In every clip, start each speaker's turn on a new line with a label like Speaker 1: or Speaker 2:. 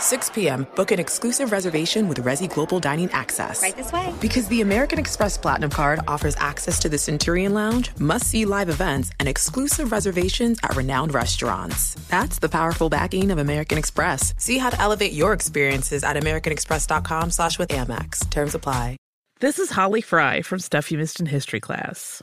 Speaker 1: 6 p.m., book an exclusive reservation with Resy Global Dining Access.
Speaker 2: Right this way.
Speaker 1: Because the American Express Platinum Card offers access to the Centurion Lounge, must see live events, and exclusive reservations at renowned restaurants. That's the powerful backing of American Express. See how to elevate your experiences at AmericanExpress.com slash with Amex. Terms apply.
Speaker 3: This is Holly Fry from Stuff You Missed in History class.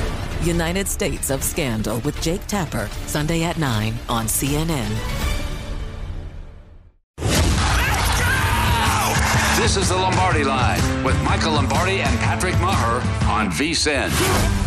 Speaker 4: United States of Scandal with Jake Tapper, Sunday at 9 on CNN.
Speaker 5: This is the Lombardi Line with Michael Lombardi and Patrick Meagher on VSIN.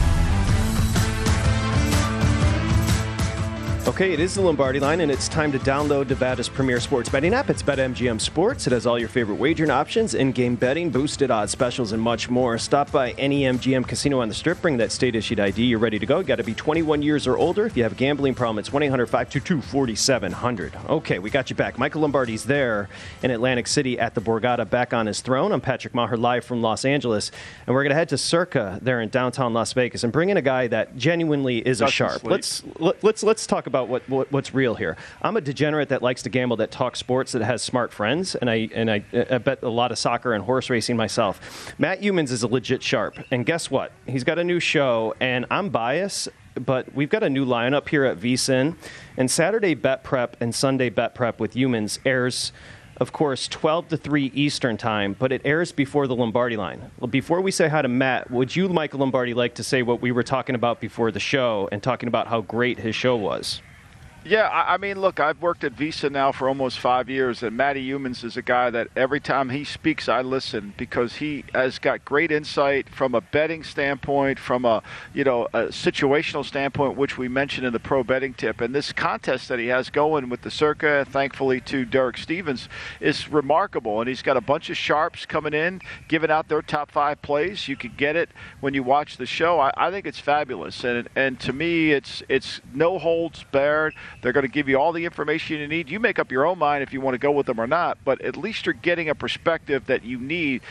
Speaker 6: Okay, it is the Lombardi line, and it's time to download Nevada's premier sports betting app. It's BetMGM Sports. It has all your favorite wagering options, in-game betting, boosted odds specials, and much more. Stop by any MGM casino on the Strip. Bring that state-issued ID. You're ready to go. You got to be 21 years or older. If you have a gambling problem, it's 1-800-522-4700. Okay, we got you back. Michael Lombardi's there in Atlantic City at the Borgata, back on his throne. I'm Patrick Meagher, live from Los Angeles, and we're going to head to Circa there in downtown Las Vegas and bring in a guy that genuinely is a sharp. Let's let, let's let's talk about what, what what's real here. I'm a degenerate that likes to gamble, that talks sports, that has smart friends, and I and I, I bet a lot of soccer and horse racing myself. Matt Youmans is a legit sharp, and guess what? He's got a new show, and I'm biased. But we've got a new lineup here at VSIN, and Saturday Bet Prep and Sunday Bet Prep with Youmans airs of course, 12 to 3 Eastern time, but it airs before the Lombardi line. Well, before we say hi to Matt, would you, Michael Lombardi, like to say what we were talking about before the show and talking about how great his show was?
Speaker 7: Yeah, I, mean, look, I've worked at VSIN now for almost five years, and Matty Youmans is a guy that every time he speaks, I listen because he has got great insight from a betting standpoint, from a you know a situational standpoint, which we mentioned in the pro betting tip. And this contest that he has going with the Circa, thankfully to Derek Stevens, is remarkable. And he's got a bunch of sharps coming in, giving out their top five plays. You could get it when you watch the show. I, I think it's fabulous, and and to me, it's it's no holds barred. They're going to give you all the information you need. You make up your own mind if you want to go with them or not, but at least you're getting a perspective that you need.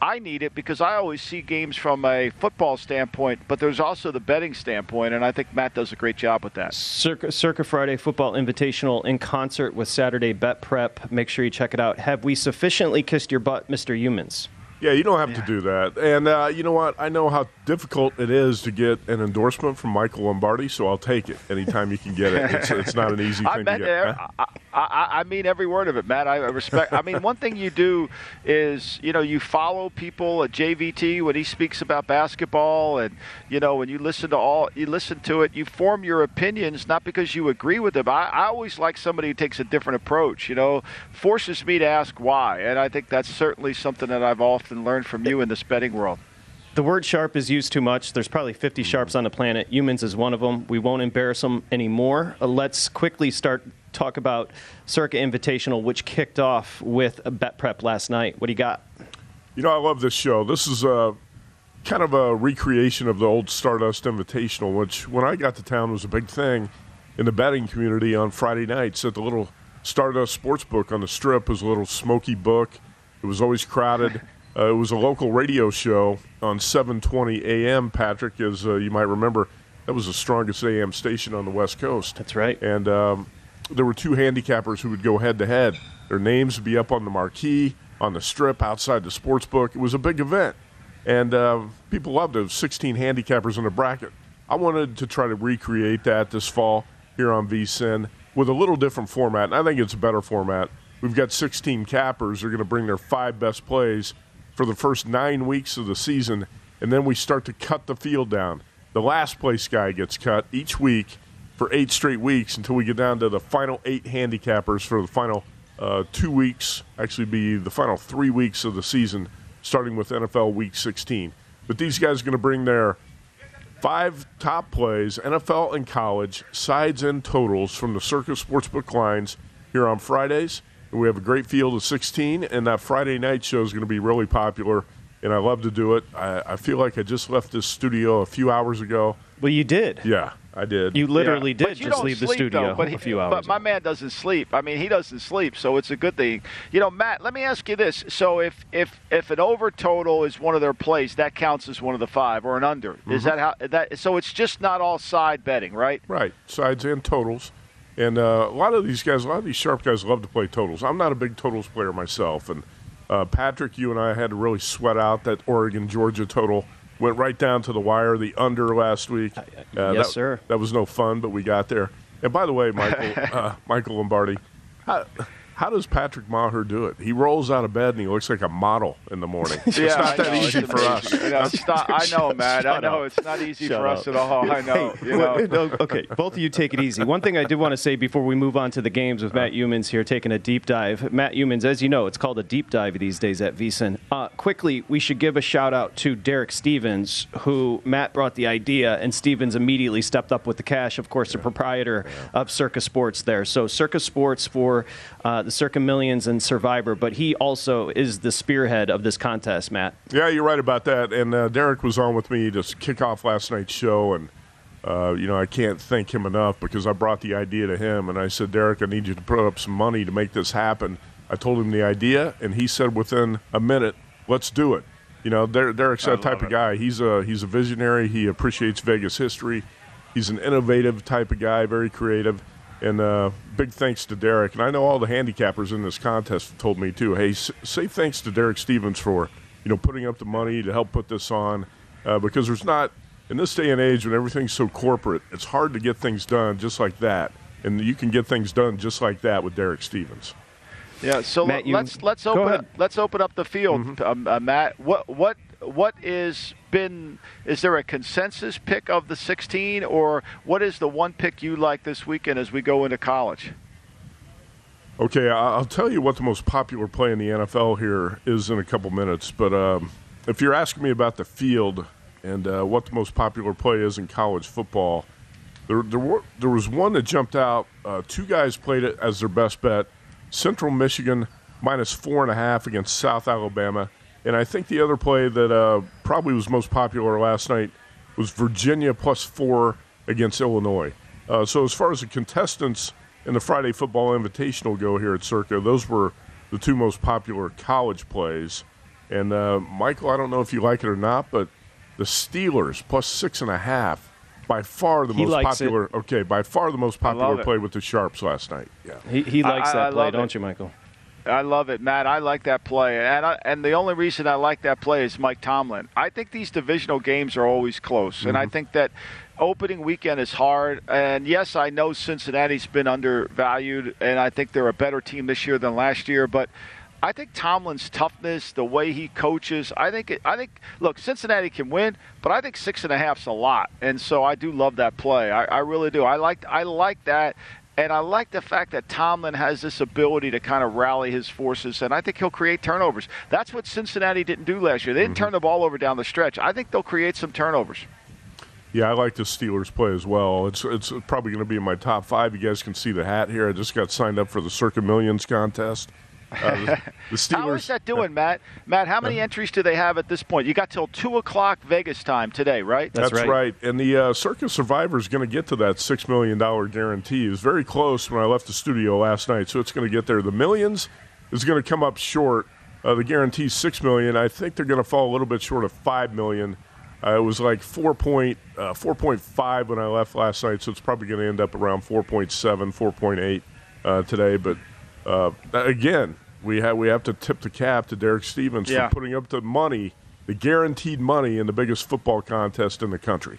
Speaker 7: I need it because I always see games from a football standpoint, but there's also the betting standpoint, and I think Matt does a great job with that.
Speaker 6: Circa, Circa Friday Football Invitational in concert with Saturday Bet Prep. Make sure you check it out. Have we sufficiently kissed your butt, Mr. Youmans?
Speaker 8: Yeah, you don't have to do that. And uh, you know what? I know how difficult it is to get an endorsement from Michael Lombardi, so I'll take it anytime you can get it. It's, it's not an easy thing to get. Huh?
Speaker 7: I, I, I mean every word of it, Matt. I respect. I mean, one thing you do is you know you follow people at JVT when he speaks about basketball, and you know when you listen to all you listen to it, you form your opinions not because you agree with them. I, I always like somebody who takes a different approach. You know, forces me to ask why, and I think that's certainly something that I've often learned from you in this betting world.
Speaker 6: The word sharp is used too much. There's probably 50 sharps on the planet. Youmans is one of them. We won't embarrass them anymore. Uh, let's quickly start talk about Circa Invitational, which kicked off with a bet prep last night. What do you got?
Speaker 8: You know, I love this show. This is a kind of a recreation of the old Stardust Invitational, which when I got to town was a big thing in the betting community on Friday nights at the little Stardust Sports Book on the Strip. It was a little smoky book. It was always crowded. Uh, it was a local radio show on 7:20 a.m. Patrick, as uh, you might remember, that was the strongest AM station on the West Coast.
Speaker 6: That's right.
Speaker 8: And um, there were two handicappers who would go head to head. Their names would be up on the marquee on the strip outside the sports book. It was a big event, and uh, people loved it. It 16 handicappers in a bracket. I wanted to try to recreate that this fall here on VSIN with a little different format, and I think it's a better format. We've got 16 cappers. They're going to bring their five best plays for the first nine weeks of the season, and then we start to cut the field down. The last place guy gets cut each week for eight straight weeks until we get down to the final eight handicappers for the final uh, two weeks, actually, be the final three weeks of the season, starting with NFL Week 16. But these guys are going to bring their five top plays, NFL and college, sides and totals from the Circa Sportsbook lines here on Fridays. And we have a great field of 16, and that Friday night show is going to be really popular, and I love to do it. I, I feel like I just left this studio a few hours ago.
Speaker 6: Well, you did.
Speaker 8: Yeah, I did.
Speaker 6: You literally
Speaker 7: Yeah.
Speaker 6: did
Speaker 7: But you
Speaker 6: just
Speaker 7: don't
Speaker 6: leave the studio
Speaker 7: though, but
Speaker 6: a few hours.
Speaker 7: But my man doesn't sleep. I mean, he doesn't sleep, so it's a good thing. You know, Matt. Let me ask you this: so if if if an over total is one of their plays, that counts as one of the five, or an under. Is
Speaker 8: Mhm.
Speaker 7: that how that? So it's just not all side betting, right?
Speaker 8: Right, sides and totals. And uh, a lot of these guys, a lot of these sharp guys love to play totals. I'm not a big totals player myself. And uh, Patrick, you and I had to really sweat out that Oregon Georgia total. Went right down to the wire, the under last week. Uh,
Speaker 6: yes,
Speaker 8: that,
Speaker 6: sir.
Speaker 8: That was no fun, but we got there. And by the way, Michael, uh, Michael Lombardi, how, how does Patrick Meagher do it? He rolls out of bed and he looks like a model in the morning. it's
Speaker 7: yeah,
Speaker 8: not
Speaker 7: I
Speaker 8: that easy for us.
Speaker 7: You know, stop- I know, Matt. I know
Speaker 6: up.
Speaker 7: it's not easy
Speaker 6: Shut
Speaker 7: for
Speaker 6: up.
Speaker 7: us at all. I know.
Speaker 6: Hey,
Speaker 7: you know.
Speaker 6: no, okay, both of you take it easy. One thing I did want to say before we move on to the games with Matt Youmans here taking a deep dive. Matt Youmans, as you know, it's called a deep dive these days at VSIN. Uh, quickly, we should give a shout out to Derek Stevens, who Matt brought the idea, and Stevens immediately stepped up with the cash. Of course, the proprietor of Circa Sports there. So Circa Sports for uh, the Circa and Survivor, but he also is the spearhead of this contest, Matt.
Speaker 8: Yeah, you're right about that. And uh, Derek was on with me to kick off last night's show, and uh, you know I can't thank him enough because I brought the idea to him, and I said, Derek, I need you to put up some money to make this happen. I told him the idea, and he said within a minute, let's do it. You know, Der- Derek's that type of guy. He's a he's a visionary. He appreciates Vegas history. He's an innovative type of guy, very creative. And uh, big thanks to Derek. And I know all the handicappers in this contest told me too. Hey, s- say thanks to Derek Stevens for you know putting up the money to help put this on, uh, because there's not in this day and age when everything's so corporate, it's hard to get things done just like that. And you can get things done just like that with Derek Stevens.
Speaker 7: Yeah, so
Speaker 6: Matt, you-
Speaker 7: let's let's open up, let's open up the field, um, uh, Matt. What what what is been? Is there a consensus pick of the 16, or what is the one pick you like this weekend as we go into college?
Speaker 8: Okay, I'll tell you what the most popular play in the NFL here is in a couple minutes. But um, if you're asking me about the field and uh, what the most popular play is in college football, there, there, were, there was one that jumped out. Uh, two guys played it as their best bet Central Michigan minus four and a half against South Alabama. And I think the other play that uh, probably was most popular last night was Virginia plus four against Illinois. Uh, so as far as the contestants in the Friday Football Invitational go here at Circa, those were the two most popular college plays. And uh, Michael, I don't know if you like it or not, but the Steelers plus six and a half, by far the
Speaker 6: He
Speaker 8: most
Speaker 6: likes it.
Speaker 8: popular. Okay, by far the most popular play with the Sharps last night. Yeah.
Speaker 6: He, he likes
Speaker 7: I-
Speaker 6: that
Speaker 7: I
Speaker 6: play, don't you, Michael?
Speaker 7: I love it, Matt. I like that play, and I, and the only reason I like that play is Mike Tomlin. I think these divisional games are always close, and I mm-hmm. think that opening weekend is hard. And yes, I know Cincinnati's been undervalued, and I think they're a better team this year than last year, but. I think Tomlin's toughness, the way he coaches, I think it, I think look, Cincinnati can win, but I think six and a half's a lot, and so I do love that play. I, I really do. I like I like that, and I like the fact that Tomlin has this ability to kind of rally his forces, and I think he'll create turnovers. That's what Cincinnati didn't do last year. They didn't mm-hmm. turn the ball over down the stretch. I think they'll create some turnovers.
Speaker 8: Yeah, I like the Steelers play as well. It's it's probably going to be in my top five. You guys can see the hat here. I just got signed up for the Circa Millions contest. Uh, the, the Steelers.
Speaker 7: How is that doing, Matt? Matt, how many entries do they have at this point? You got till two o'clock Vegas time today, right?
Speaker 6: That's right.
Speaker 8: And the uh, Circa Survivor is going to get to that six million dollar guarantee. It was very close when I left the studio last night, so it's going to get there. The millions is going to come up short. Uh, the guarantee is six million. I think they're going to fall a little bit short of five million. Uh, it was like four point uh, four point five when I left last night, so it's probably going to end up around 4.7, 4.8 uh, today. But uh, again, we have we have to tip the cap to Derek Stevens
Speaker 7: Yeah.
Speaker 8: for putting up the money, the guaranteed money in the biggest football contest in the country.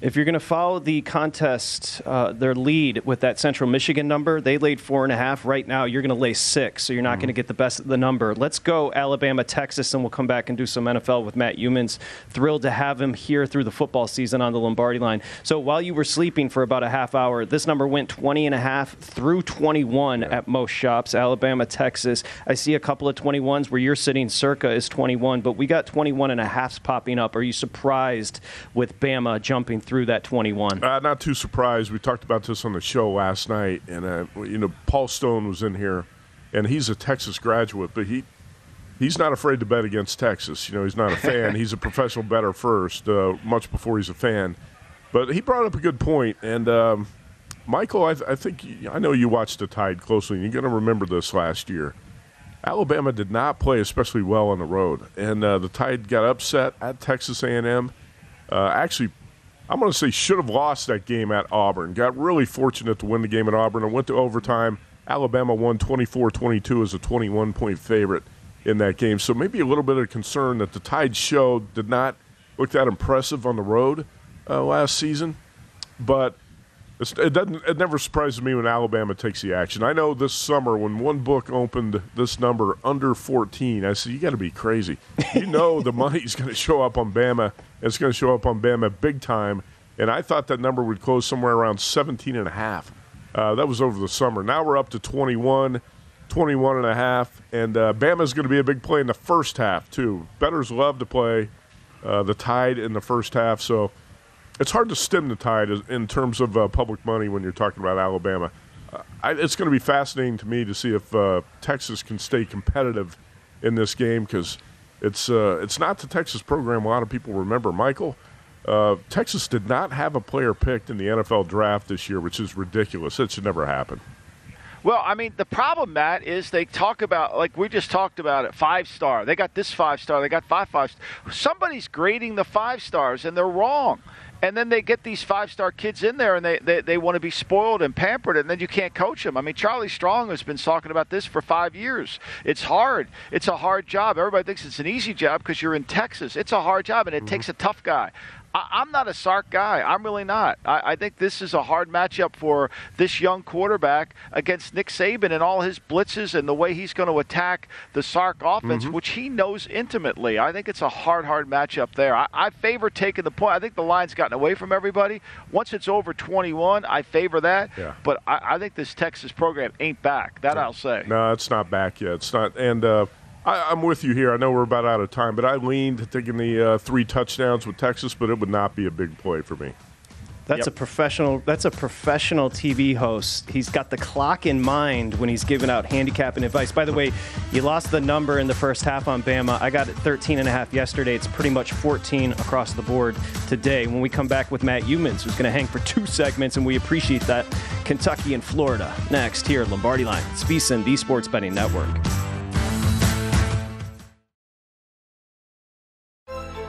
Speaker 6: If you're going to follow the contest, uh, their lead with that Central Michigan number, they laid four and a half. Right now, you're going to lay six, so you're not mm going to get the best of the number. Let's go Alabama, Texas, and we'll come back and do some NFL with Matt Youmans. Thrilled to have him here through the football season on the Lombardi line. So while you were sleeping for about a half hour, this number went 20 and a half through 21 yeah. at most shops. Alabama, Texas. I see a couple of 21s where you're sitting circa is 21, but we got 21 and a halfs popping up. Are you surprised with Bama jumping through? that 21?
Speaker 8: Uh, not too surprised. We talked about this on the show last night, and uh, you know Paul Stone was in here, and he's a Texas graduate, but he he's not afraid to bet against Texas. You know, he's not a fan. he's a professional better first, uh, much before he's a fan. But he brought up a good point, and um, Michael, I, th- I think I know you watched the Tide closely, and you're going to remember this last year. Alabama did not play especially well on the road, and uh, the Tide got upset at Texas A&M. Uh, actually, I'm going to say should have lost that game at Auburn. Got really fortunate to win the game at Auburn and went to overtime. Alabama won 24 22 as a 21 point favorite in that game. So maybe a little bit of concern that the Tide show did not look that impressive on the road uh, last season. But it doesn't. It never surprises me when Alabama takes the action. I know this summer when one book opened this number under 14, I said you got to be crazy. You know the money's going to show up on Bama. It's going to show up on Bama big time. And I thought that number would close somewhere around 17 and a half. Uh, that was over the summer. Now we're up to 21, 21 and a half, and uh, Bama's going to be a big play in the first half too. Betters love to play uh, the Tide in the first half, so it's hard to stem the tide in terms of uh, public money when you're talking about Alabama. Uh, I, it's going to be fascinating to me to see if uh, Texas can stay competitive in this game because it's uh, it's not the Texas program a lot of people remember. Michael, uh, Texas did not have a player picked in the NFL draft this year, which is ridiculous. It should never happen.
Speaker 7: Well, I mean, the problem, Matt, is they talk about like we just talked about it, five star. They got this five star. They got five five. Somebody's grading the five stars, and they're wrong and then they get these five star kids in there and they, they, they want to be spoiled and pampered and then you can't coach them. I mean charlie strong has been talking about this for five years. It's hard. It's a hard job. Everybody thinks it's an easy job because you're in texas. It's a hard job and it mm-hmm. takes a tough guy I, am not a Sark guy. I'm really not. I, I, think this is a hard matchup for this young quarterback against Nick Saban and all his blitzes and the way he's going to attack the Sark offense, mm-hmm. which he knows intimately. I think it's a hard, hard matchup there. I, I favor taking the point. I think the line's gotten away from everybody. Once it's over 21, I favor that. Yeah. But I, I think this Texas program ain't back. That I'll say.
Speaker 8: No, it's not back yet. It's not. And uh, I, am with you here. I know we're about out of time, but I leaned taking the uh, three touchdowns with Texas, but it would not be a big play for me.
Speaker 6: That's yep. a professional. That's a professional TV host. He's got the clock in mind when he's giving out handicap and advice. By the way, you lost the number in the first half on Bama. I got it 13 and a half yesterday. It's pretty much 14 across the board today. When we come back with Matt Youmans, who's going to hang for two segments, and we appreciate that. Kentucky and Florida next here at Lombardi Line. It's VSiN, the Sports Betting Network.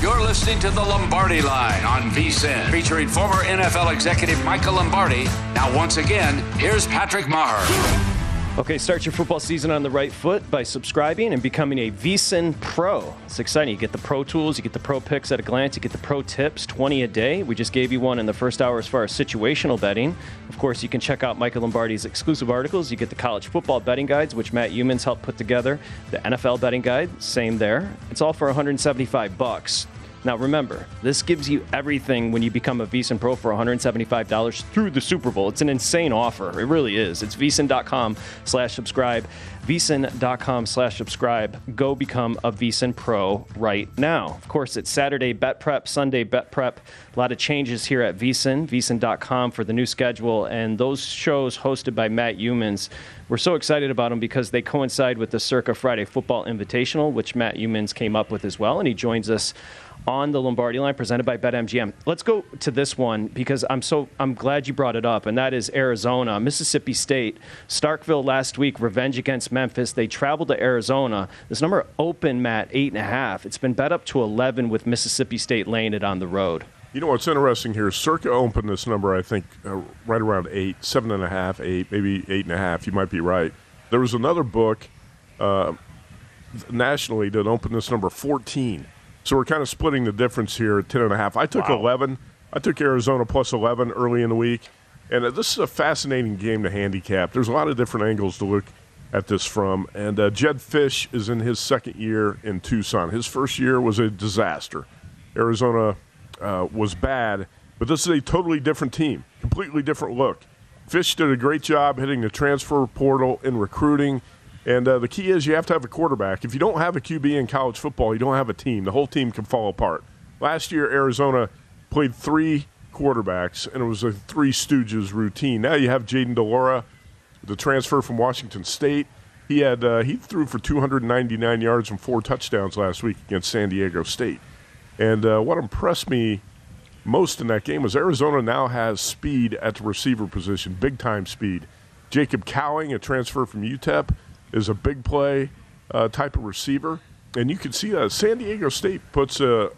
Speaker 5: You're listening to the Lombardi Line on VSIN, featuring former NFL executive Michael Lombardi. Now, once again, here's Patrick Meagher.
Speaker 6: Okay, start your football season on the right foot by subscribing and becoming a VSIN Pro. It's exciting. You get the pro tools, you get the pro picks at a glance, you get the pro tips, 20 a day. We just gave you one in the first hour as far as situational betting. Of course, you can check out Michael Lombardi's exclusive articles. You get the college football betting guides, which Matt Youmans helped put together. The NFL betting guide, same there. It's all for 175 bucks. Now remember, this gives you everything when you become a VSIN Pro for $175 through the Super Bowl. It's an insane offer. It really is. It's VSIN.com slash subscribe. VSIN.com slash subscribe. Go become a VSIN Pro right now. Of course, it's Saturday Bet Prep, Sunday Bet Prep. A lot of changes here at VSIN, VSIN.com for the new schedule. And those shows hosted by Matt Youmans, we're so excited about them because they coincide with the Circa Friday Football Invitational, which Matt Youmans came up with as well. And he joins us on the Lombardi line presented by BetMGM. Let's go to this one because I'm so I'm glad you brought it up, and that is Arizona, Mississippi State, Starkville last week, revenge against Memphis. They traveled to Arizona. This number open, Matt, eight and a half. It's been bet up to 11 with Mississippi State laying it on the road.
Speaker 8: You know what's interesting here? Circa opened this number, I think, uh, right around eight, seven and a half, eight, maybe eight and a half. You might be right. There was another book uh, nationally that opened this number 14 so we're kind of splitting the difference here at 10 and a half. I took wow. 11. I took Arizona plus 11 early in the week. And uh, this is a fascinating game to handicap. There's a lot of different angles to look at this from. And uh, Jedd Fisch is in his second year in Tucson. His first year was a disaster. Arizona uh, was bad, but this is a totally different team, completely different look. Fisch did a great job hitting the transfer portal in recruiting. And uh, the key is you have to have a quarterback. If you don't have a QB in college football, you don't have a team. The whole team can fall apart. Last year, Arizona played three quarterbacks, and it was a Three Stooges routine. Now you have Jayden de Laura, the transfer from Washington State. He had uh, he threw for 299 yards and four touchdowns last week against San Diego State. And uh, what impressed me most in that game was Arizona now has speed at the receiver position, big time speed. Jacob Cowing, a transfer from UTEP, is a big play uh, type of receiver. And you can see that San Diego State puts a,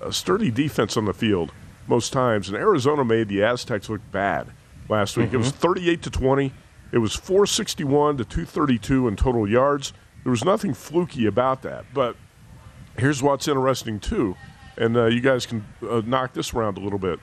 Speaker 8: a sturdy defense on the field most times, and Arizona made the Aztecs look bad last week. Mm-hmm. It was mm-hmm. 38 to 20. It was 461 to 232 in total yards. There was nothing fluky about that. But here's what's interesting too, and uh, you guys can uh, knock this around a little bit.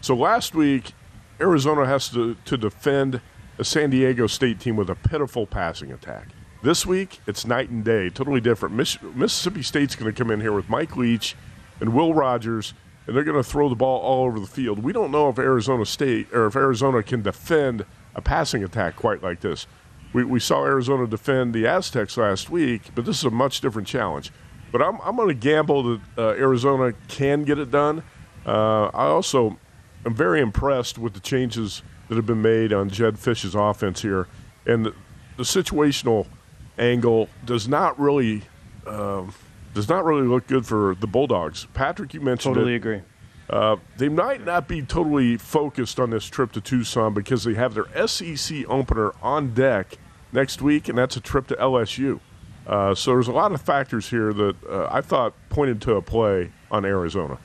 Speaker 8: So last week, Arizona has to, to defend a San Diego State team with a pitiful passing attack. This week, it's night and day, totally different. Miss- Mississippi State's going to come in here with Mike Leach and Will Rogers, and they're going to throw the ball all over the field. We don't know if Arizona State or if Arizona can defend a passing attack quite like this. We, we saw Arizona defend the Aztecs last week, but this is a much different challenge. But I'm, I'm going to gamble that uh, Arizona can get it done. Uh, I also am very impressed with the changes – that have been made on Jedd Fisch's offense here, and the, the situational angle does not really um, does not really look good for the Bulldogs. Patrick, you mentioned
Speaker 6: totally
Speaker 8: it.
Speaker 6: agree.
Speaker 8: Uh, they might not be totally focused on this trip to Tucson because they have their SEC opener on deck next week, and that's a trip to LSU. Uh, so there's a lot of factors here that uh, I thought pointed to a play on Arizona.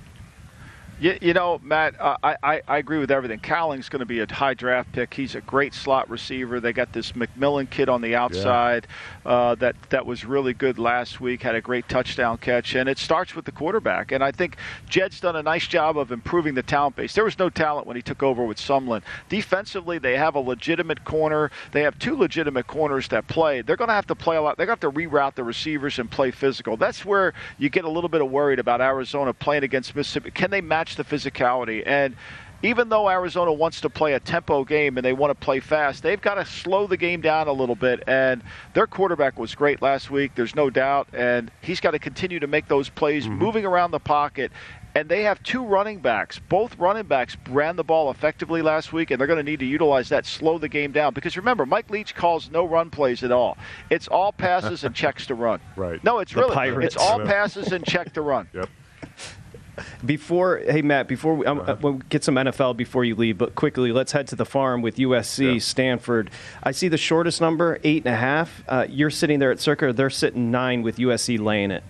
Speaker 7: You, you know, Matt, uh, I, I, agree with everything. Cowing's going to be a high draft pick. He's a great slot receiver. They got this McMillan kid on the outside yeah. uh, that that was really good last week. Had a great touchdown catch, and it starts with the quarterback. And I think Jedd's done a nice job of improving the talent base. There was no talent when he took over with Sumlin. Defensively, they have a legitimate corner. They have two legitimate corners that play. They're going to have to play a lot. They're going to have to reroute the receivers and play physical. That's where you get a little bit of worried about Arizona playing against Mississippi. Can they match the physicality. And even though Arizona wants to play a tempo game and they want to play fast, they've got to slow the game down a little bit. And their quarterback was great last week, there's no doubt. And he's got to continue to make those plays, mm-hmm. moving around the pocket. And they have two running backs. Both running backs ran the ball effectively last week, and they're going to need to utilize that, slow the game down. Because remember, Mike Leach calls no run plays at all. It's all passes and checks to run.
Speaker 8: Right.
Speaker 7: No, it's
Speaker 8: the
Speaker 7: really
Speaker 8: Pirates.
Speaker 7: it's all passes and check to run.
Speaker 8: Yep.
Speaker 6: Before, hey Matt, before we, um, uh-huh. we'll get some NFL before you leave, but quickly, let's head to the farm with USC, yeah. Stanford. I see the shortest number, eight and a half. Uh, you're sitting there at Circa. They're sitting nine with USC laying it.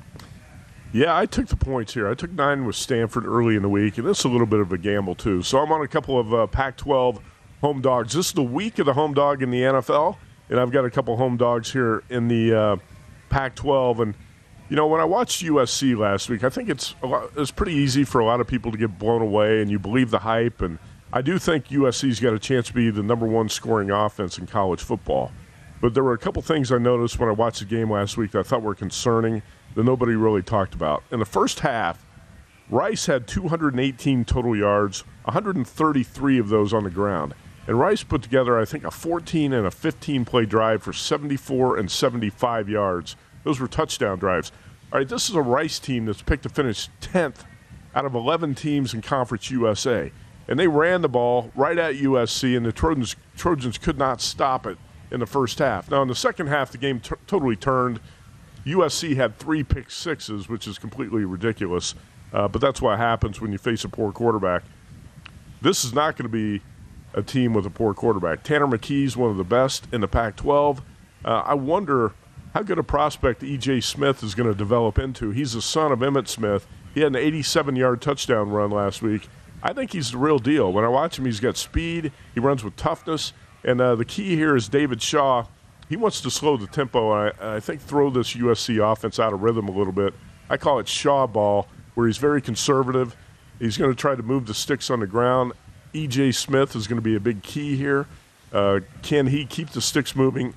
Speaker 8: Yeah, I took the points here. I took nine with Stanford early in the week, and this is a little bit of a gamble, too. So I'm on a couple of uh, Pac 12 home dogs. This is the week of the home dog in the NFL, and I've got a couple home dogs here in the uh, Pac 12. And, you know, when I watched USC last week, I think it's, lot, it's pretty easy for a lot of people to get blown away, and you believe the hype. And I do think USC's got a chance to be the number one scoring offense in college football. But there were a couple things I noticed when I watched the game last week that I thought were concerning that nobody really talked about. In the first half, Rice had 218 total yards, 133 of those on the ground. And Rice put together, I think, a 14 and a 15 play drive for 74 and 75 yards. Those were touchdown drives. All right, this is a Rice team that's picked to finish 10th out of 11 teams in Conference USA. And they ran the ball right at USC, and the Trojans, Trojans could not stop it in the first half. Now, in the second half, the game t- totally turned. USC had three pick sixes, which is completely ridiculous. Uh, but that's what happens when you face a poor quarterback. This is not going to be a team with a poor quarterback. Tanner McKee's one of the best in the Pac 12. Uh, I wonder how good a prospect E.J. Smith is going to develop into. He's the son of Emmitt Smith. He had an 87 yard touchdown run last week. I think he's the real deal. When I watch him, he's got speed, he runs with toughness. And uh, the key here is David Shaw he wants to slow the tempo and I, I, think throw this USC offense out of rhythm a little bit. I call it Shaw ball, where he's very conservative. He's going to try to move the sticks on the ground. EJ Smith is going to be a big key here. Uh, can he keep the sticks moving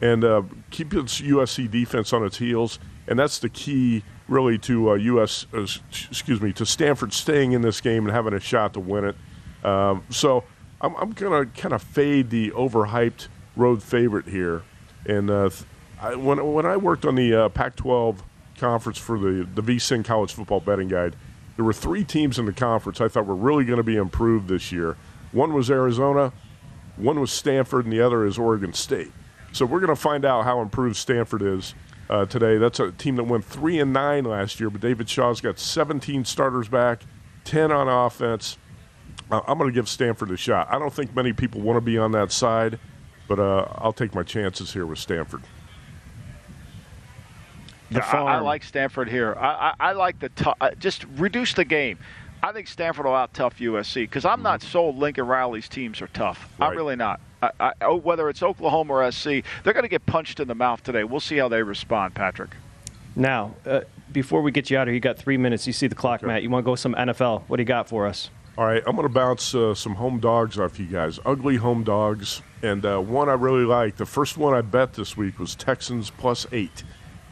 Speaker 8: and uh, keep its USC defense on its heels? And that's the key, really, to uh, US. Uh, excuse me, to Stanford staying in this game and having a shot to win it. Um, so I'm, I'm going to kind of fade the overhyped road favorite here and uh, I, when when I worked on the uh, Pac-12 conference for the the VSIN College Football Betting Guide, there were three teams in the conference I thought were really going to be improved this year. One was Arizona, one was Stanford, and the other is Oregon State. So we're going to find out how improved Stanford is uh, today. That's a team that went three and nine last year, but David Shaw's got 17 starters back, 10 on offense. I'm going to give Stanford a shot. I don't think many people want to be on that side. But uh, I'll take my chances here with Stanford.
Speaker 7: Yeah, I, I, like Stanford here. I, I, I like the t- uh, just reduce the game. I think Stanford will out tough USC because I'm mm-hmm. not sold Lincoln Riley's teams are tough. Right. I'm really not. I, I, oh, whether it's Oklahoma or SC, they're going to get punched in the mouth today. We'll see how they respond, Patrick.
Speaker 6: Now, uh, before we get you out of here, you got three minutes. You see the clock, okay. Matt. You want to go some NFL? What do you got for us?
Speaker 8: All right, I'm going to bounce uh, some home dogs off you guys. Ugly home dogs and uh, one I really like. The first one I bet this week was Texans plus eight,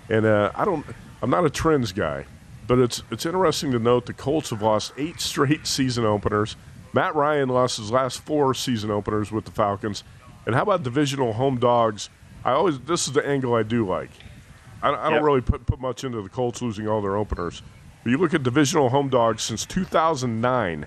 Speaker 8: and uh, I don't. I'm not a trends guy, but it's it's interesting to note the Colts have lost eight straight season openers. Matt Ryan lost his last four season openers with the Falcons. And how about divisional home dogs? I always this is the angle I do like. I, I don't yep. really put put much into the Colts losing all their openers. But you look at divisional home dogs since 2009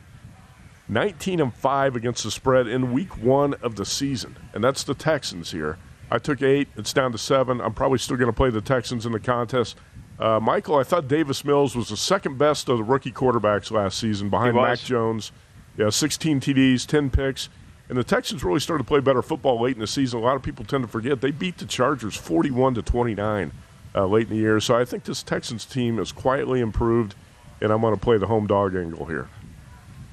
Speaker 8: 19 and 5 against the spread in week one of the season. And that's the Texans here. I took eight. It's down to seven. I'm probably still going to play the Texans in the contest. Uh, Michael, I thought Davis Mills was the second best of the rookie quarterbacks last season behind Mac Jones. Yeah, 16 TDs, 10 picks. And the Texans really started to play better football late in the season. A lot of people tend to forget they beat the Chargers 41 to 29 uh, late in the year. So I think this Texans team is quietly improved, and I'm going to play the home dog angle here.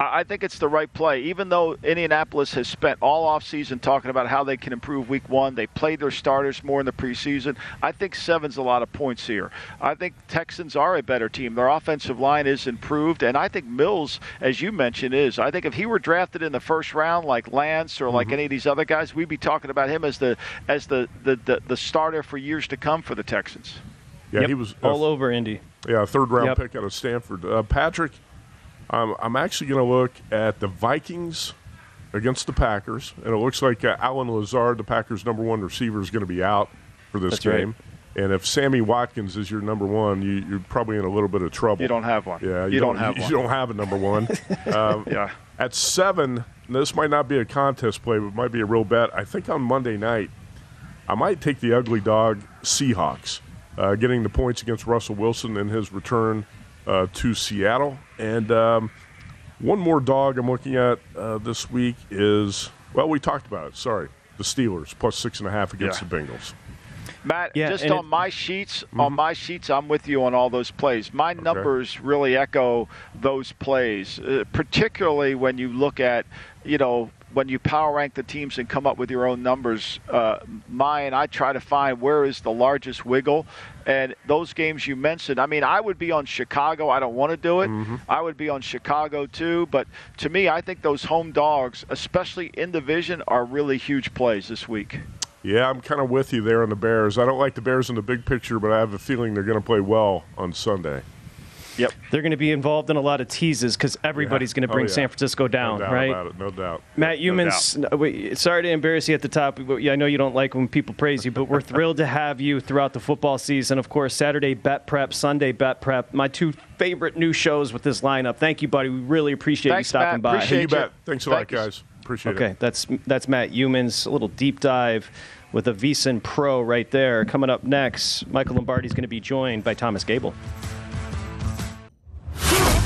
Speaker 7: I think it's the right play. Even though Indianapolis has spent all offseason talking about how they can improve week one, they played their starters more in the preseason. I think seven's a lot of points here. I think Texans are a better team. Their offensive line is improved, and I think Mills, as you mentioned, is. I think if he were drafted in the first round like Lance or mm-hmm. like any of these other guys, we'd be talking about him as the as the the, the, the starter for years to come for the Texans.
Speaker 8: Yeah, yep. he was
Speaker 6: all uh, over Indy.
Speaker 8: Yeah, third round yep. pick out of Stanford. Uh, Patrick – um, I'm actually going to look at the Vikings against the Packers, and it looks like uh, Allen Lazard, the Packers' number one receiver, is going to be out for this
Speaker 6: That's
Speaker 8: game. Right. And if Sammy Watkins is your number one, you, are probably in a little bit of trouble.
Speaker 7: You don't have one.
Speaker 8: Yeah,
Speaker 7: you, you don't, don't, have
Speaker 8: you,
Speaker 7: one.
Speaker 8: You don't have a number one. um,
Speaker 7: yeah.
Speaker 8: At seven, this might not be a contest play, but it might be a real bet. I think on Monday night, I might take the ugly dog Seahawks, uh, getting the points against Russell Wilson in his return uh, to Seattle. And um, one more dog I'm looking at uh, this week is, well, we talked about it. Sorry. The Steelers, plus six and a half against yeah. the Bengals.
Speaker 7: Matt,
Speaker 6: Yeah,
Speaker 7: just on
Speaker 6: it-
Speaker 7: my sheets, on my sheets, I'm with you on all those plays. My numbers really echo those plays, uh, particularly when you look at, you know, when you power rank the teams and come up with your own numbers. Uh, mine, I try to find where is the largest wiggle, and those games you mentioned. I mean, I would be on Chicago. I don't want to do it. I would be on Chicago too, but to me, I think those home dogs, especially in division, are really huge plays this week.
Speaker 8: Yeah, I'm kind of with you there on the Bears. I don't like the Bears in the big picture, but I have a feeling they're going to play well on Sunday.
Speaker 7: Yep.
Speaker 6: They're going to be involved in a lot of teases because everybody's going to
Speaker 8: Oh,
Speaker 6: bring
Speaker 8: yeah.
Speaker 6: San Francisco down,
Speaker 8: no doubt
Speaker 6: right?
Speaker 8: About it, no doubt.
Speaker 6: Matt
Speaker 8: Youmans,
Speaker 6: no, wait, sorry to embarrass you at the top. But I know you don't like when people praise you, but we're thrilled to have you throughout the football season. Of course, Saturday Bet Prep, Sunday Bet Prep, my two favorite new shows with this lineup. Thank you, buddy. We really appreciate
Speaker 7: Thanks,
Speaker 6: you stopping
Speaker 7: Matt.
Speaker 6: by.
Speaker 7: Appreciate
Speaker 8: Hey, you
Speaker 7: you.
Speaker 8: bet. Thanks a lot,
Speaker 7: Thank you.
Speaker 8: guys. Appreciate
Speaker 6: Okay,
Speaker 8: it.
Speaker 6: that's that's Matt Youmans. A little deep dive with a VSIN Pro right there. Coming up next, Michael Lombardi is going to be joined by Thomas Gable.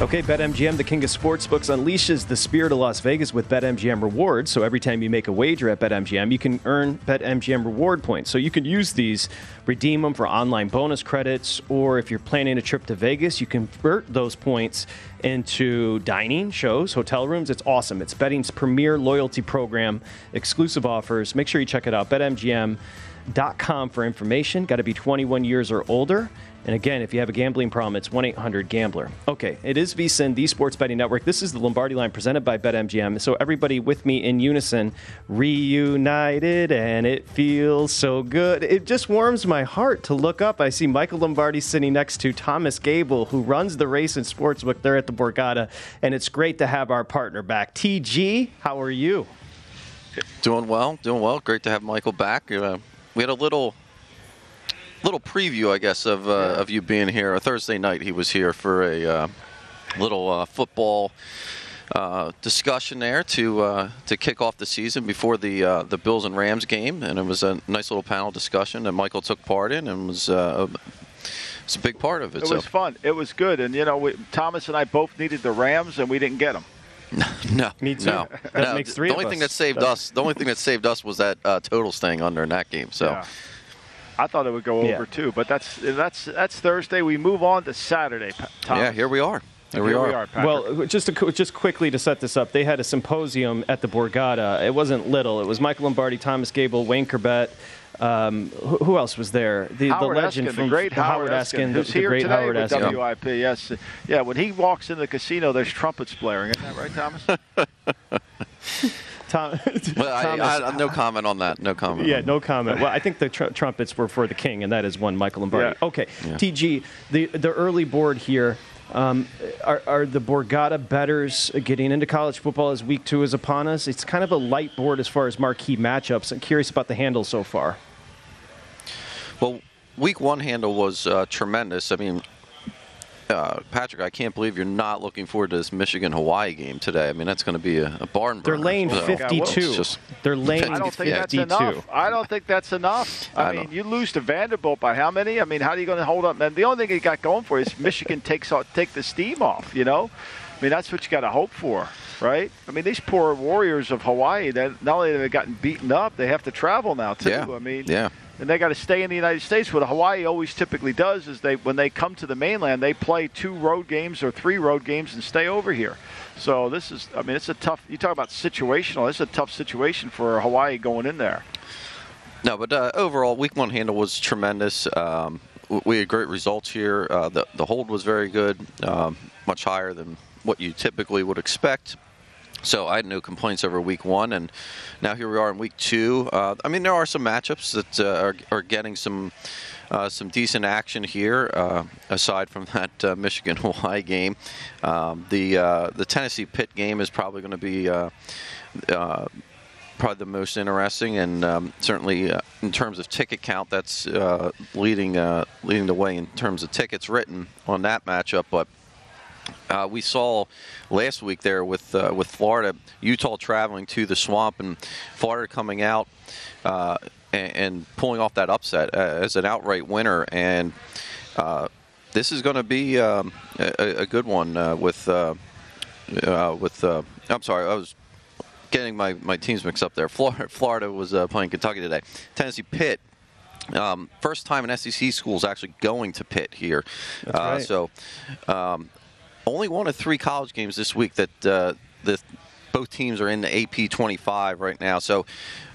Speaker 6: Okay, BetMGM, the king of sportsbooks, unleashes the spirit of Las Vegas with BetMGM rewards. So every time you make a wager at BetMGM, you can earn BetMGM reward points. So you can use these, redeem them for online bonus credits, or if you're planning a trip to Vegas, you convert those points into dining, shows, hotel rooms. It's awesome. It's betting's premier loyalty program, exclusive offers. Make sure you check it out. BetMGM.com for information. Got to be 21 years or older. And again, if you have a gambling problem, it's 1 800 Gambler. Okay, it is VSIN, the Sports Betting Network. This is the Lombardi line presented by BetMGM. So, everybody with me in unison, reunited, and it feels so good. It just warms my heart to look up. I see Michael Lombardi sitting next to Thomas Gable, who runs the race and sportsbook there at the Borgata. And it's great to have our partner back. TG, how are you?
Speaker 9: Doing well, doing well. Great to have Michael back. Uh, we had a little little preview, I guess, of uh, of you being here. A Thursday night, he was here for a uh, little uh, football uh, discussion there to uh, to kick off the season before the uh, the Bills and Rams game, and it was a nice little panel discussion that Michael took part in and was. Uh, it's a big part of it.
Speaker 7: It
Speaker 9: so.
Speaker 7: was fun. It was good, and you know, we, Thomas and I both needed the Rams, and we didn't get them.
Speaker 9: No,
Speaker 6: Me too.
Speaker 9: No,
Speaker 6: That
Speaker 9: no.
Speaker 6: makes three
Speaker 9: The
Speaker 6: of
Speaker 9: only
Speaker 6: us.
Speaker 9: thing that saved
Speaker 6: That-
Speaker 9: us, the only thing that saved us was that uh, total staying under in that game. So.
Speaker 7: Yeah. I thought it would go
Speaker 6: Yeah.
Speaker 7: over too, but that's that's that's Thursday. We move on to Saturday. Thomas.
Speaker 9: Yeah, here we are. Here,
Speaker 7: Here
Speaker 9: we
Speaker 7: we
Speaker 9: are.
Speaker 7: are,
Speaker 6: Well, just to, just quickly to set this up, they had a symposium at the Borgata. It wasn't little. It was Michael Lombardi, Thomas Gable, Wayne Corbett. Um, who, who else was there? The, the legend
Speaker 7: Eskin,
Speaker 6: from
Speaker 7: the great Howard,
Speaker 6: Eskin,
Speaker 7: who's
Speaker 6: the, the
Speaker 7: here
Speaker 6: great
Speaker 7: today
Speaker 6: Howard
Speaker 7: with
Speaker 6: Eskin.
Speaker 7: WIP. Yes, yeah. When he walks in the casino, there's trumpets blaring. Isn't that right, Thomas?
Speaker 6: Tom,
Speaker 9: Well, I,
Speaker 6: Thomas-
Speaker 9: I, I, no comment on that. No comment.
Speaker 6: Yeah, no comment. Well, I think the tr- trumpets were for the king, and that is one Michael Lombardi.
Speaker 7: Yeah.
Speaker 6: Okay,
Speaker 9: Yeah.
Speaker 6: TG, the the early board here. Um, are, are the Borgata betters getting into college football as week two is upon us? It's kind of a light board as far as marquee matchups. I'm curious about the handle so far.
Speaker 9: Well, week one handle was uh, tremendous. I mean, uh, Patrick, I can't believe you're not looking forward to this Michigan Hawaii game today. I mean, that's going to be a, a barn burner.
Speaker 6: They're laying
Speaker 9: So,
Speaker 6: 52.
Speaker 9: it's just-
Speaker 6: They're laying
Speaker 7: I don't think
Speaker 6: 52.
Speaker 7: that's enough. I don't think that's enough. I,
Speaker 9: I
Speaker 7: mean,
Speaker 9: don't-
Speaker 7: you lose to Vanderbilt by how many? I mean, how are you going to hold up? And the only thing you got going for is Michigan takes off, take the steam off. You know, I mean, that's what you got to hope for, right? I mean, these poor Warriors of Hawaii that not only have they gotten beaten up, they have to travel now too.
Speaker 9: Yeah.
Speaker 7: I mean,
Speaker 9: Yeah.
Speaker 7: And they got to stay in the United States. What Hawaii always typically does is they, when they come to the mainland, they play two road games or three road games and stay over here. So this is, I mean, it's a tough. You talk about situational. It's a tough situation for Hawaii going in there.
Speaker 9: No, but uh, overall, week one handle was tremendous. Um, we had great results here. Uh, the, the hold was very good, um, much higher than what you typically would expect. So I had no complaints over week one, and now here we are in week two. Uh, I mean, there are some matchups that uh, are, are getting some uh, some decent action here. Uh, aside from that uh, Michigan Hawaii game, um, the uh, the Tennessee Pitt game is probably going to be. Probably the most interesting, and um, certainly in terms of ticket count, that's leading leading the way in terms of tickets written on that matchup. But uh, we saw last week there with uh, with Florida, Utah traveling to the swamp, and Florida coming out uh, and, and pulling off that upset uh, as an outright winner. And uh, this is going to be um, a, a good one uh, with. Uh, uh, with. Uh, I'm sorry, I was getting my, my teams mixed up there. Florida, Florida was uh, playing Kentucky today. Tennessee Pitt. Um, first time an SEC school is actually going to Pitt here.
Speaker 6: That's right.
Speaker 9: So, um, only one of three college games this week that uh, the both teams are in the AP 25 right now. So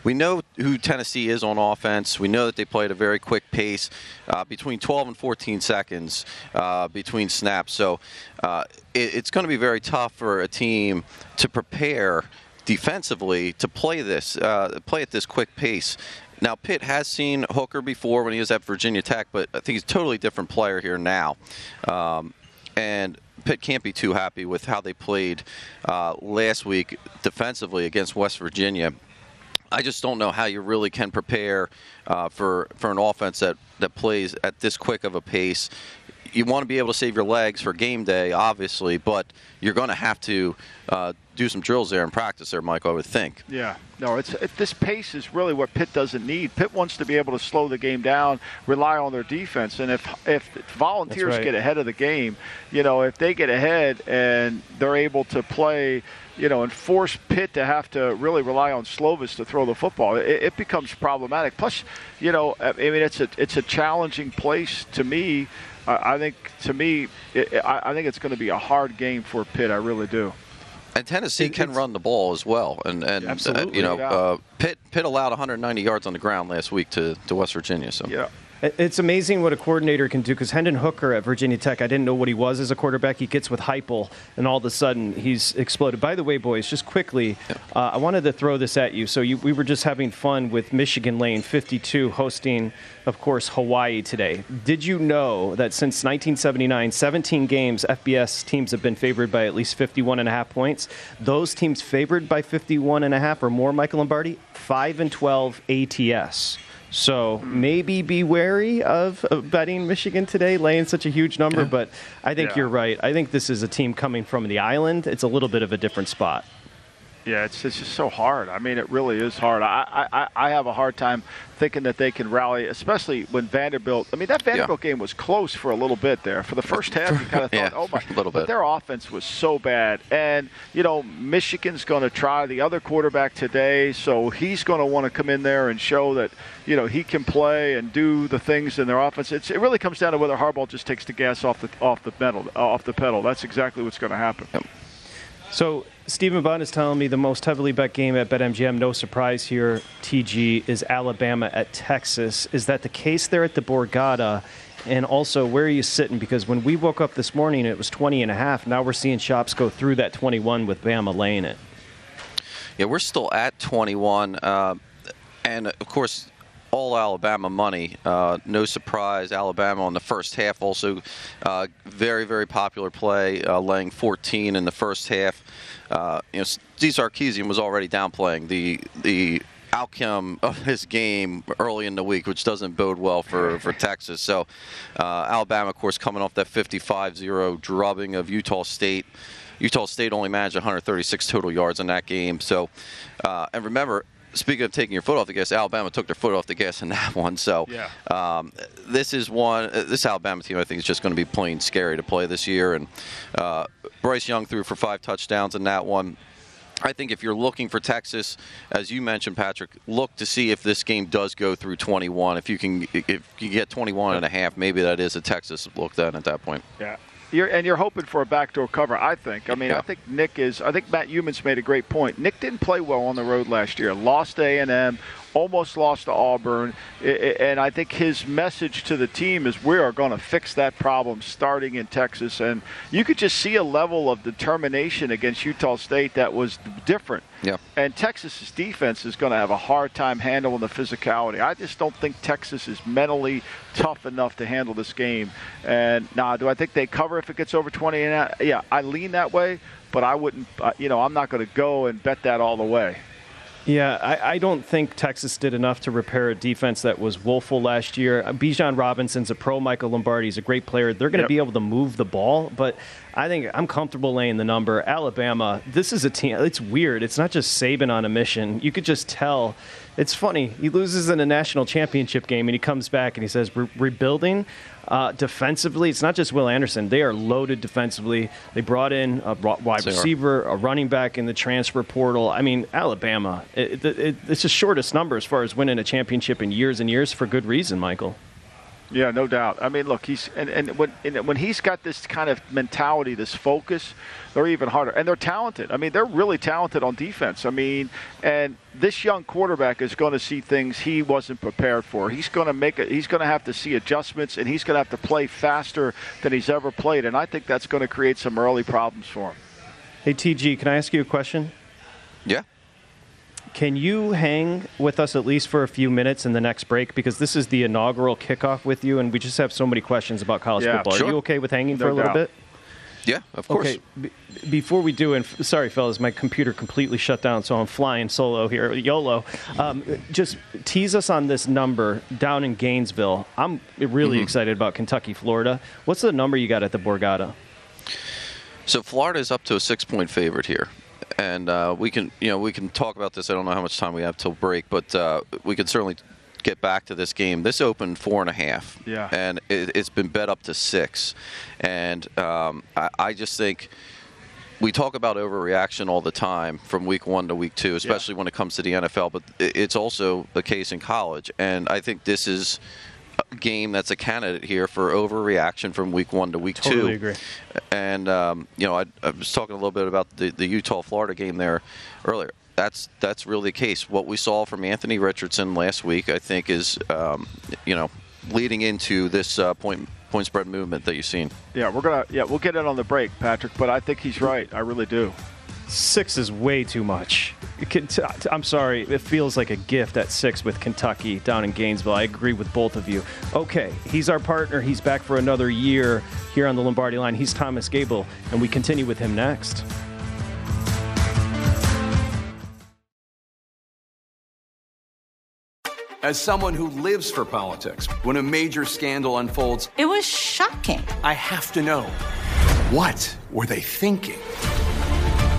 Speaker 9: we know who Tennessee is on offense. We know that they play at a very quick pace, uh, between 12 and 14 seconds uh, between snaps. So uh, it, it's going to be very tough for a team to prepare defensively to play this, uh, play at this quick pace. Now, Pitt has seen Hooker before when he was at Virginia Tech, but I think he's a totally different player here now. Um, and Pitt can't be too happy with how they played uh, last week defensively against West Virginia. I just don't know how you really can prepare uh, for for an offense that, that plays at this quick of a pace. You want to be able to save your legs for game day, obviously, but you're going to have to uh, do some drills there in practice there, Mike, I would think.
Speaker 7: Yeah, no, it's it, this pace is really what Pitt doesn't need. Pitt wants to be able to slow the game down, rely on their defense, and if if volunteers
Speaker 6: right.
Speaker 7: get ahead of the game, you know, if they get ahead and they're able to play, you know, and force Pitt to have to really rely on Slovis to throw the football, it, it becomes problematic. Plus, you know, I mean, it's a it's a challenging place to me. I, I think to me, it, I, I think it's going to be a hard game for Pitt. I really do.
Speaker 9: And Tennessee can run the ball as well, and and uh,
Speaker 7: Absolutely,
Speaker 9: you know
Speaker 7: yeah.
Speaker 9: uh, Pitt Pitt allowed 190 yards on the ground last week to, to West Virginia. So
Speaker 7: yeah.
Speaker 6: It's amazing what a coordinator can do because Hendon Hooker at Virginia Tech, I didn't know what he was as a quarterback. He gets with Heupel, and all of a sudden he's exploded. By the way, boys, just quickly, uh, I wanted to throw this at you. So you, we were just having fun with Michigan Lane 52 hosting, of course, Hawaii today. Did you know that since 1979, 17 games, FBS teams have been favored by at least 51 and a half points? Those teams favored by 51 and a half or more, Michael Lombardi, 5 and 12 ATS. So maybe be wary of, of betting Michigan today, laying such a huge number. But I think
Speaker 7: Yeah.
Speaker 6: you're right. I think this is a team coming from the island. It's a little bit of a different spot.
Speaker 7: Yeah, it's, it's just so hard. I mean, it really is hard. I, I, I have a hard time thinking that they can rally, especially when Vanderbilt. I mean, that Vanderbilt game was close for a little bit there. For the first half, you kind of thought,
Speaker 9: Yeah,
Speaker 7: oh my,
Speaker 9: a little
Speaker 7: but their offense was so bad. And you know, Michigan's going to try the other quarterback today, so he's going to want to come in there and show that you know he can play and do the things in their offense. It's, it really comes down to whether Harbaugh just takes the gas off the off the pedal off the pedal. That's exactly what's going to happen.
Speaker 6: So Stephen Bunn is telling me the most heavily bet game at BetMGM, no surprise here, TG, is Alabama at Texas. Is that the case there at the Borgata? And also, where are you sitting? Because when we woke up this morning, it was 20 and a half. Now we're seeing shops go through that 21 with Bama laying it.
Speaker 9: Yeah, we're still at 21, uh, and of course, all Alabama money. Uh, no surprise, Alabama on the first half also uh, very very popular play, uh, laying 14 in the first half. Uh, you know, Steve Sarkisian was already downplaying the the outcome of his game early in the week, which doesn't bode well for, for Texas. So, uh, Alabama, of course, coming off that 55-0 drubbing of Utah State. Utah State only managed 136 total yards in that game. So, uh, and remember, speaking of taking your foot off the gas, Alabama took their foot off the gas in that one. So,
Speaker 7: Yeah.
Speaker 9: um, this is one. uh, This Alabama team, I think, is just going to be plain scary to play this year. And uh, Bryce Young threw for five touchdowns in that one. I think if you're looking for Texas, as you mentioned, Patrick, look to see if this game does go through 21. If you can, if you get 21 and a half, maybe that is a Texas look then at that point.
Speaker 7: Yeah. You're, and you're hoping for a backdoor cover, I think. I mean, I think Nick is. I think Matt Youmans made a great point. Nick didn't play well on the road last year. Lost A&M, almost lost to Auburn, and I think his message to the team is we are going to fix that problem starting in Texas. And you could just see a level of determination against Utah State that was different.
Speaker 9: Yeah.
Speaker 7: And Texas's defense is going to have a hard time handling the physicality. I just don't think Texas is mentally tough enough to handle this game. And now, do I think they cover if it gets over 20? And yeah, I lean that way, but I wouldn't. Uh, you know, I'm not going to go and bet that all the way.
Speaker 6: Yeah, I, I don't think Texas did enough to repair a defense that was woeful last year. Uh, Bijan Robinson's a pro. Michael Lombardi's a great player. They're going to
Speaker 7: Yep.
Speaker 6: be able to move the ball, but I think I'm comfortable laying the number. Alabama, this is a team. It's weird. It's not just Saban on a mission. You could just tell It's funny. He loses in a national championship game, and he comes back and he says, "Re- "Rebuilding uh, defensively. It's not just Will Anderson. They are loaded defensively. They brought in a wide receiver, a running back in the transfer portal. I mean, Alabama. It, it, it, it's the shortest number as far as winning a championship in years and years for good reason, Michael.
Speaker 7: Yeah, no doubt. I mean, look, he's and, and when and when he's got this kind of mentality, this focus, they're even harder, and they're talented. I mean, they're really talented on defense. I mean, and this young quarterback is going to see things he wasn't prepared for. He's going to make it. He's going to have to see adjustments, and he's going to have to play faster than he's ever played. And I think that's going to create some early problems for him.
Speaker 6: Hey, TG, can I ask you a question?
Speaker 9: Yeah.
Speaker 6: Can you hang with us at least for a few minutes in the next break? Because this is the inaugural kickoff with you, and we just have so many questions about college
Speaker 9: Yeah,
Speaker 6: football.
Speaker 9: sure.
Speaker 6: Are you okay with hanging
Speaker 9: No
Speaker 6: for a little bit?
Speaker 9: Yeah, of course.
Speaker 6: Okay, b- before we do, and f- sorry, fellas, my computer completely shut down, so I'm flying solo here, YOLO. Um, just tease us on this number down in Gainesville. I'm really
Speaker 9: Mhm.
Speaker 6: excited about Kentucky, Florida. What's the number you got at the Borgata?
Speaker 9: So Florida is up to a six-point favorite here, and uh, we can, you know, we can talk about this. I don't know how much time we have till break, but uh, we can certainly get back to this game. This opened four and a half,
Speaker 7: Yeah.
Speaker 9: and it, it's been bet up to six, and um, I, I just think. We talk about overreaction all the time from week one to week two, especially when it comes to the NFL, but it's also the case in college. And I think this is game that's a candidate here for overreaction from week one to week two.
Speaker 6: Totally agree.
Speaker 9: And um, you know, I, I was talking a little bit about the, the Utah Florida game there earlier. That's that's really the case. What we saw from Anthony Richardson last week, I think, is um, you know leading into this uh, point point spread movement that you've seen.
Speaker 7: Yeah, we're gonna. Yeah, we'll get it on the break, Patrick. But I think he's right. I really do.
Speaker 6: Six is way too much. I'm sorry, it feels like a gift at six with Kentucky down in Gainesville. I agree with both of you. Okay, he's our partner. He's back for another year here on the Lombardi line. He's Thomas Gable, and we continue with him next.
Speaker 10: As someone who lives for politics, when a major scandal unfolds,
Speaker 2: It was shocking.
Speaker 10: I have to know what were they thinking?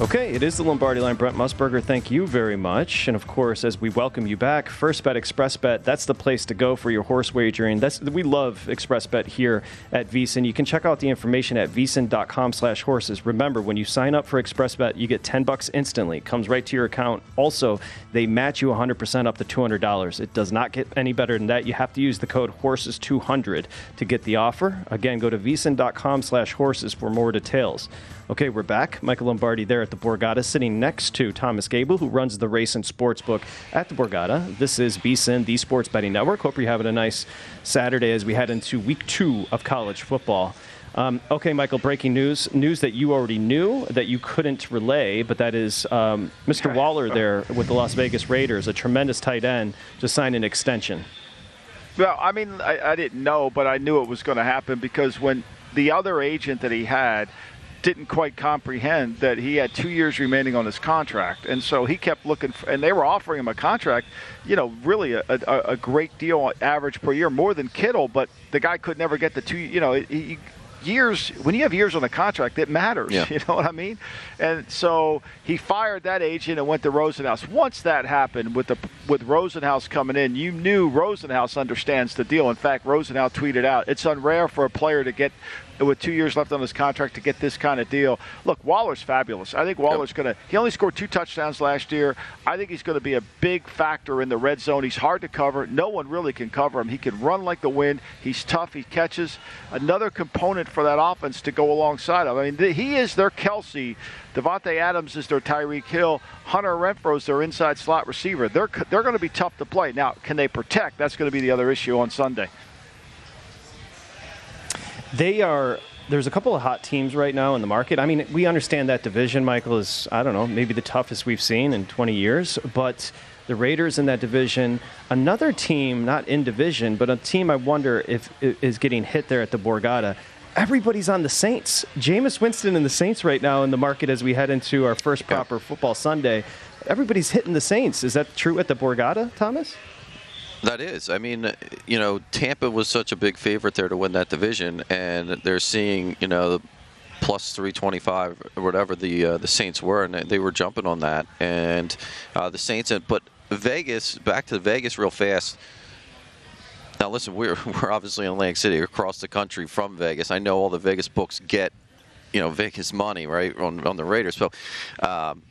Speaker 6: Okay, it is the Lombardi line. Brent Musburger, thank you very much. And of course, as we welcome you back, First Bet Express Bet, that's the place to go for your horse wagering. That's we love Express Bet here at VSIN. You can check out the information at vsin.com slash horses. Remember, when you sign up for Express Bet, you get 10 bucks instantly. It comes right to your account. Also, they match you 100% up to $200. It does not get any better than that. You have to use the code HORSES200 to get the offer. Again, go to vsin.com slash horses for more details. Okay, we're back. Michael Lombardi there at the Borgata, sitting next to Thomas Gable, who runs the race and sports book at the Borgata. This is VSIN, the Sports Betting Network. Hope you're having a nice Saturday as we head into week two of college football. Um, okay, Michael, breaking news. News that you already knew that you couldn't relay, but that is um, Mr. Waller there with the Las Vegas Raiders, a tremendous tight end, to sign an extension.
Speaker 7: Well, I mean, I, I didn't know, but I knew it was going to happen because when the other agent that he had didn't quite comprehend that he had two years remaining on his contract, and so he kept looking. For, and they were offering him a contract, you know, really a, a, a great deal average per year, more than Kittle, but the guy could never get the two. You know, he, years when you have years on the contract it matters
Speaker 9: Yeah.
Speaker 7: you know what i mean and so he fired that agent and went to rosenhaus once that happened with the with rosenhaus coming in you knew rosenhaus understands the deal in fact rosenhaus tweeted out it's unrare for a player to get with two years left on his contract to get this kind of deal. Look, Waller's fabulous. I think Waller's going to. He only scored two touchdowns last year. I think he's going to be a big factor in the red zone. He's hard to cover. No one really can cover him. He can run like the wind. He's tough. He catches. Another component for that offense to go alongside of. I mean, th- he is their Kelce. Davante Adams is their Tyreek Hill. Hunter Renfrow's their inside slot receiver. They're they're going to be tough to play. Now, can they protect? That's going to be the other issue on Sunday.
Speaker 6: They are. There's a couple of hot teams right now in the market. I mean, we understand that division, Michael, is, I don't know, maybe the toughest we've seen in 20 years. But the Raiders in that division, another team, not in division, but a team I wonder if is getting hit there at the Borgata. Everybody's on the Saints. Jameis Winston and the Saints right now in the market as we head into our first proper football Sunday. Everybody's hitting the Saints. Is that true at the Borgata, Thomas?
Speaker 9: That is. I mean, you know, Tampa was such a big favorite there to win that division, and they're seeing, you know, plus 325 or whatever the uh, the Saints were, and they were jumping on that. And uh, the Saints, but Vegas, back to Vegas real fast. Now, listen, we're we're obviously in Atlantic City, across the country from Vegas. I know all the Vegas books get, you know, Vegas money right on on the Raiders. So, um,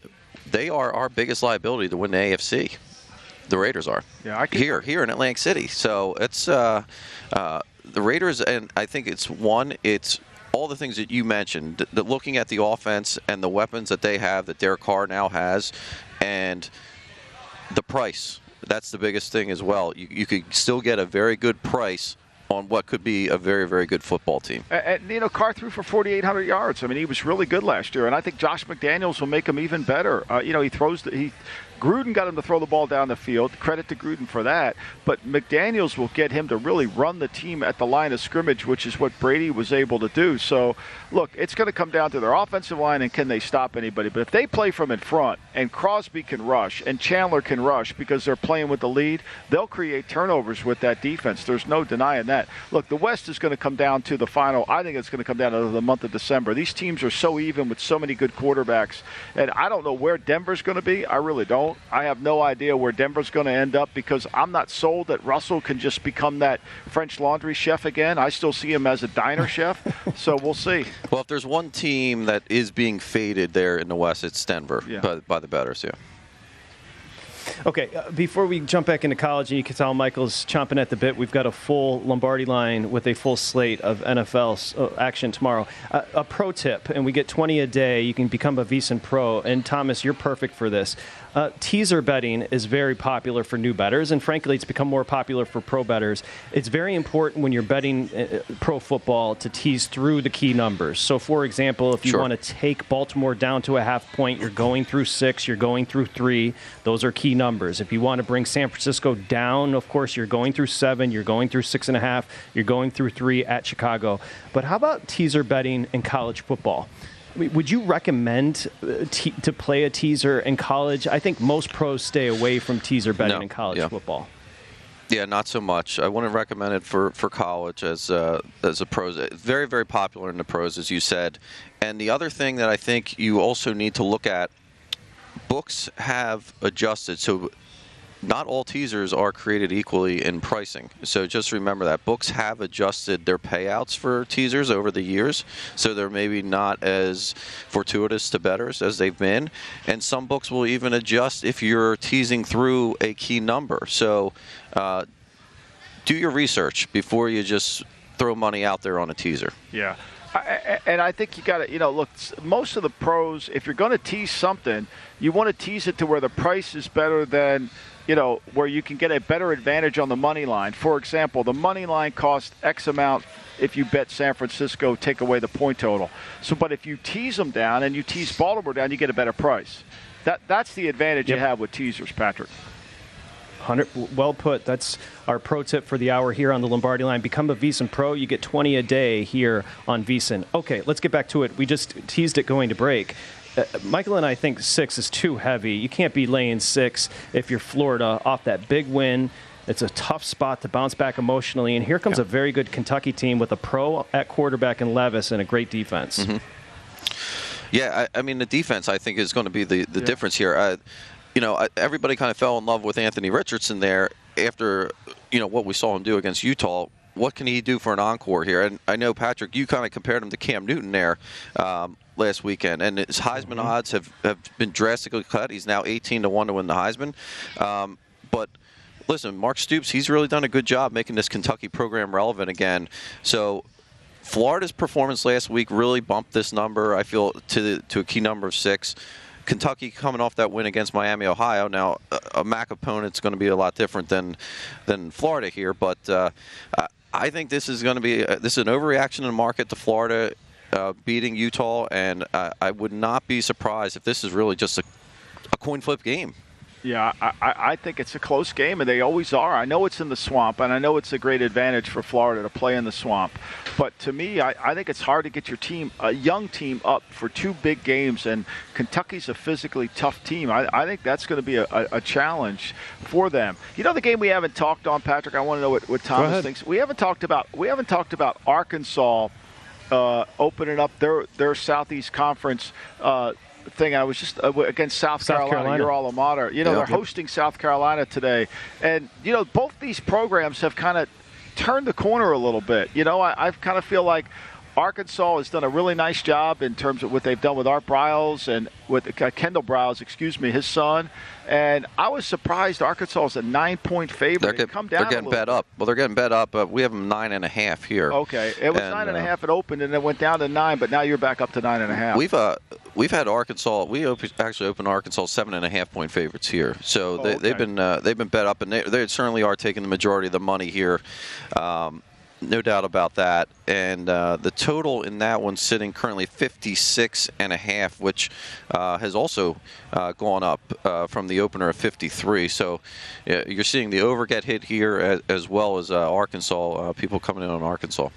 Speaker 9: they are our biggest liability to win the AFC. The Raiders are.
Speaker 7: Yeah, I can-
Speaker 9: here here in Atlantic City. So it's uh, uh, the Raiders, and I think it's one. It's all the things that you mentioned. th- That looking at the offense and the weapons that they have, that Derek Carr now has, and the price. That's the biggest thing as well. You, you could still get a very good price on what could be a very very good football team.
Speaker 7: And, and, you know, Carr threw for 4,800 yards. I mean, he was really good last year, and I think Josh McDaniels will make him even better. Uh, you know, he throws the, he. Gruden got him to throw the ball down the field. Credit to Gruden for that. But McDaniels will get him to really run the team at the line of scrimmage, which is what Brady was able to do. So, look, it's going to come down to their offensive line and can they stop anybody. But if they play from in front and Crosby can rush and Chandler can rush because they're playing with the lead, they'll create turnovers with that defense. There's no denying that. Look, the West is going to come down to the final. I think it's going to come down to the month of December. These teams are so even with so many good quarterbacks. And I don't know where Denver's going to be. I really don't. I have no idea where Denver's going to end up because I'm not sold that Russell can just become that French laundry chef again. I still see him as a diner chef. So we'll see.
Speaker 9: Well, if there's one team that is being faded there in the West, it's Denver
Speaker 6: Yeah.
Speaker 9: by, by the betters. Yeah.
Speaker 6: Okay, uh, before we jump back into college, and you can tell Michael's chomping at the bit, we've got a full Lombardi line with a full slate of NFL 's, uh, action tomorrow. Uh, a pro tip, and we get 20 a day. You can become a VSiN Pro. And Thomas, you're perfect for this. Uh, teaser betting is very popular for new betters, and frankly, it's become more popular for pro betters. It's very important when you're betting uh, pro football to tease through the key numbers. So, for example, if you
Speaker 9: Sure.
Speaker 6: want to take Baltimore down to a half point, you're going through six, you're going through three. Those are key numbers. If you want to bring San Francisco down, of course, you're going through seven, you're going through six and a half, you're going through three at Chicago. But how about teaser betting in college football? Would you recommend uh, te- to play a teaser in college? I think most pros stay away from teaser betting
Speaker 9: No,
Speaker 6: in college
Speaker 9: yeah.
Speaker 6: football.
Speaker 9: Yeah, not so much. I wouldn't recommend it for, for college as uh, as a pros. Very very popular in the pros, as you said. And the other thing that I think you also need to look at, books have adjusted. So not all teasers are created equally in pricing. So just remember that books have adjusted their payouts for teasers over the years. So they're maybe not as fortuitous to betters as they've been. And some books will even adjust if you're teasing through a key number. So uh, do your research before you just throw money out there on a teaser.
Speaker 7: Yeah. I- And I think you got to, you know, look, most of the pros, if you're going to tease something, you want to tease it to where the price is better than, you know, where you can get a better advantage on the money line. For example, the money line costs X amount if you bet San Francisco, take away the point total. So, but if you tease them down and you tease Baltimore down, you get a better price. That that's the advantage you have with teasers, Patrick.
Speaker 6: 100, well put. That's our pro tip for the hour here on the Lombardi line. Become a VSiN Pro. You get 20 a day here on VSiN. Okay, let's get back to it. We just teased it going to break. Uh, Michael and I think six is too heavy. You can't be laying six if you're Florida off that big win. It's a tough spot to bounce back emotionally. And here comes yeah. a very good Kentucky team with a pro at quarterback in Levis and a great defense.
Speaker 9: Mm-hmm. Yeah, I, I, mean, the defense, I think, is going to be the, the yeah. difference here. Uh, you know, everybody kind of fell in love with Anthony Richardson there after, you know, what we saw him do against Utah. What can he do for an encore here? And I know, Patrick, you kind of compared him to Cam Newton there. Um, last weekend, and his Heisman mm-hmm. odds have, have been drastically cut. He's now 18 to one to win the Heisman. Um, but listen, Mark Stoops, he's really done a good job making this Kentucky program relevant again. So Florida's performance last week really bumped this number. I feel to the, to a key number of six. Kentucky coming off that win against Miami, Ohio. Now, a MAC opponent's going to be a lot different than than Florida here, but uh, I think this is going to be uh, this is an overreaction in the market to Florida uh, beating Utah, and I would not be surprised if this is really just a, a coin flip game.
Speaker 7: Yeah, I, I think it's a close game, and they always are. I know it's in the swamp, and I know it's a great advantage for Florida to play in the swamp. But to me, I, I think it's hard to get your team, a young team, up for two big games, and Kentucky's a physically tough team. I, I think that's going to be a, a, a, challenge for them. You know, the game we haven't talked on, Patrick. I want to know what, what Thomas thinks. We haven't talked about we haven't talked about Arkansas uh, opening up their their Southeast Conference. Uh, thing. I was just uh, against South, South Carolina, Carolina, your alma mater. You know, they're hosting South Carolina today, and you know both these programs have kind of turned the corner a little bit. You know, I, I kind of feel like Arkansas has done a really nice job in terms of what they've done with Art Briles and with uh, Kendall Briles, excuse me, his son. And I was surprised Arkansas is a nine-point favorite.
Speaker 9: They're, get,
Speaker 7: come down
Speaker 9: they're getting bet up. Well, they're getting bet up. Uh, we have them nine and a half here.
Speaker 7: Okay, it was and, nine and uh, a half. It opened and it went down to nine, but now you're back up to nine and a half.
Speaker 9: We've uh, we've had Arkansas. We op- actually opened Arkansas seven and a half point favorites here. So oh, they, have been uh, they've been bet up, and they, they certainly are taking the majority of the money here. Um, no doubt about that. And uh, the total in that one sitting currently 56 and a half, which uh, has also uh, gone up uh, from the opener of 53. So you're seeing the over get hit here as, as well as uh, Arkansas, uh, people coming in on Arkansas.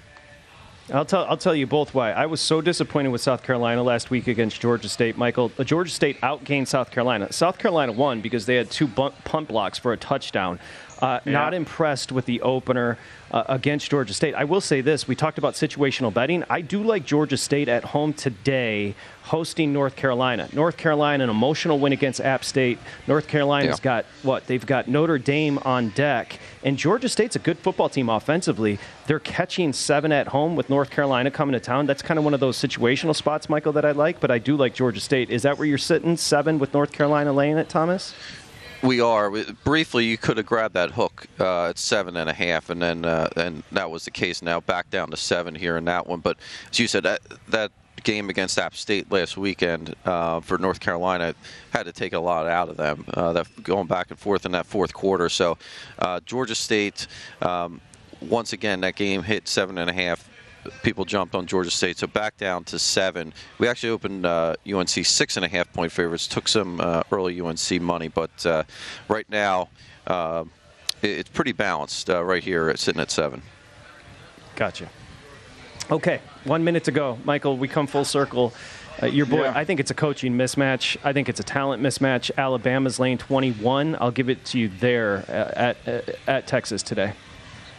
Speaker 6: I'll tell, I'll tell you both why. I was so disappointed with South Carolina last week against Georgia State. Michael, Georgia State outgained South Carolina. South Carolina won because they had two punt blocks for a touchdown. Uh, yeah. Not impressed with the opener uh, against Georgia State. I will say this: we talked about situational betting. I do like Georgia State at home today, hosting North Carolina. North Carolina, an emotional win against App State. North Carolina's yeah. got what? They've got Notre Dame on deck, and Georgia State's a good football team offensively. They're catching seven at home with North Carolina coming to town. That's kind of one of those situational spots, Michael, that I like. But I do like Georgia State. Is that where you're sitting? Seven with North Carolina laying it, Thomas?
Speaker 9: We are briefly. You could have grabbed that hook uh, at seven and a half, and then uh, and that was the case. Now back down to seven here in that one. But as you said, that that game against App State last weekend uh, for North Carolina had to take a lot out of them. Uh, that going back and forth in that fourth quarter. So uh, Georgia State. Um, once again, that game hit seven and a half people jumped on Georgia State. So back down to seven. We actually opened uh, UNC six and a half point favorites. Took some uh, early UNC money, but uh, right now uh, it's pretty balanced uh, right here, sitting at seven.
Speaker 6: Gotcha. Okay, one minute to go, Michael. We come full circle. Uh, your boy, yeah. I think it's a coaching mismatch. I think it's a talent mismatch. Alabama's lane 21. I'll give it to you there at, at, at Texas today.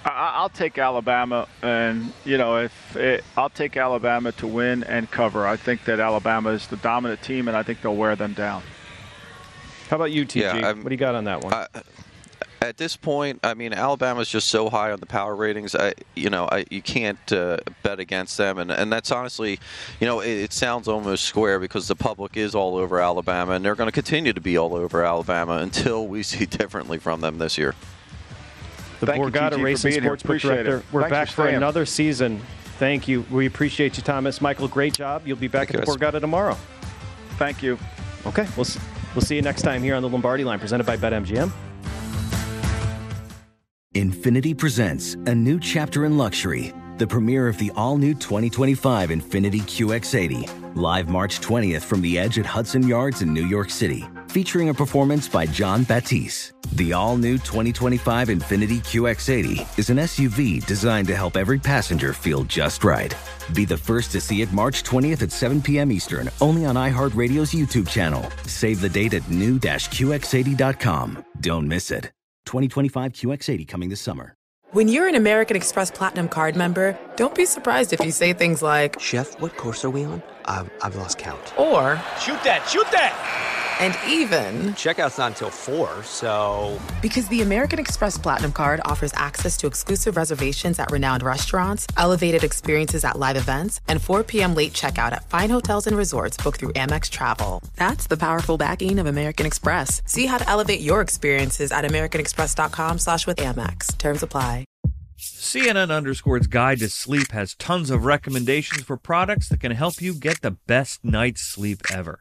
Speaker 7: I'll take Alabama, and you know, if it, I'll take Alabama to win and cover. I think that Alabama is the dominant team, and I think they'll wear them down.
Speaker 6: How about you, TG? Yeah, what do you got on that one? Uh,
Speaker 9: at this point, I mean, Alabama's just so high on the power ratings. I, you know, I, you can't uh, bet against them, and and that's honestly, you know, it, it, sounds almost square because the public is all over Alabama, and they're going to continue to be all over Alabama until we see differently from them this year
Speaker 6: the Thank Borgata Racing Sportsbook Director. It. We're Thanks back for, for another season. Thank you. We appreciate you, Thomas. Michael, great job. You'll be back Thank at the Borgata tomorrow.
Speaker 7: Thank you.
Speaker 6: Okay, we'll, we'll see you next time here on the Lombardi line, presented by BetMGM.
Speaker 11: Infiniti presents a new chapter in luxury, the premiere of the all new 2025 Infiniti QX80, live March 20th from the edge at Hudson Yards in New York City, featuring a performance by Jon Batiste The all new 2025 Infiniti QX80 is an SUV designed to help every passenger feel just right. Be the first to see it March 20th at 7 p.m. Eastern, only on iHeartRadio's YouTube channel. Save the date at new-QX80.com. Don't miss it. 2025 QX80 coming this summer.
Speaker 1: When you're an American Express Platinum card member, don't be surprised if you say things like,
Speaker 12: Chef, what course are we on? I've, I've lost count.
Speaker 1: or,
Speaker 13: Shoot that, shoot that!
Speaker 1: And even,
Speaker 13: Checkout's not until 4, so.
Speaker 1: because the American Express Platinum card offers access to exclusive reservations at renowned restaurants, elevated experiences at live events, and 4 p.m. late checkout at fine hotels and resorts booked through Amex Travel. That's the powerful backing of American Express. See how to elevate your experiences at americanexpress.com slash with Amex. Terms apply.
Speaker 14: CNN Underscore's Guide to Sleep has tons of recommendations for products that can help you get the best night's sleep ever.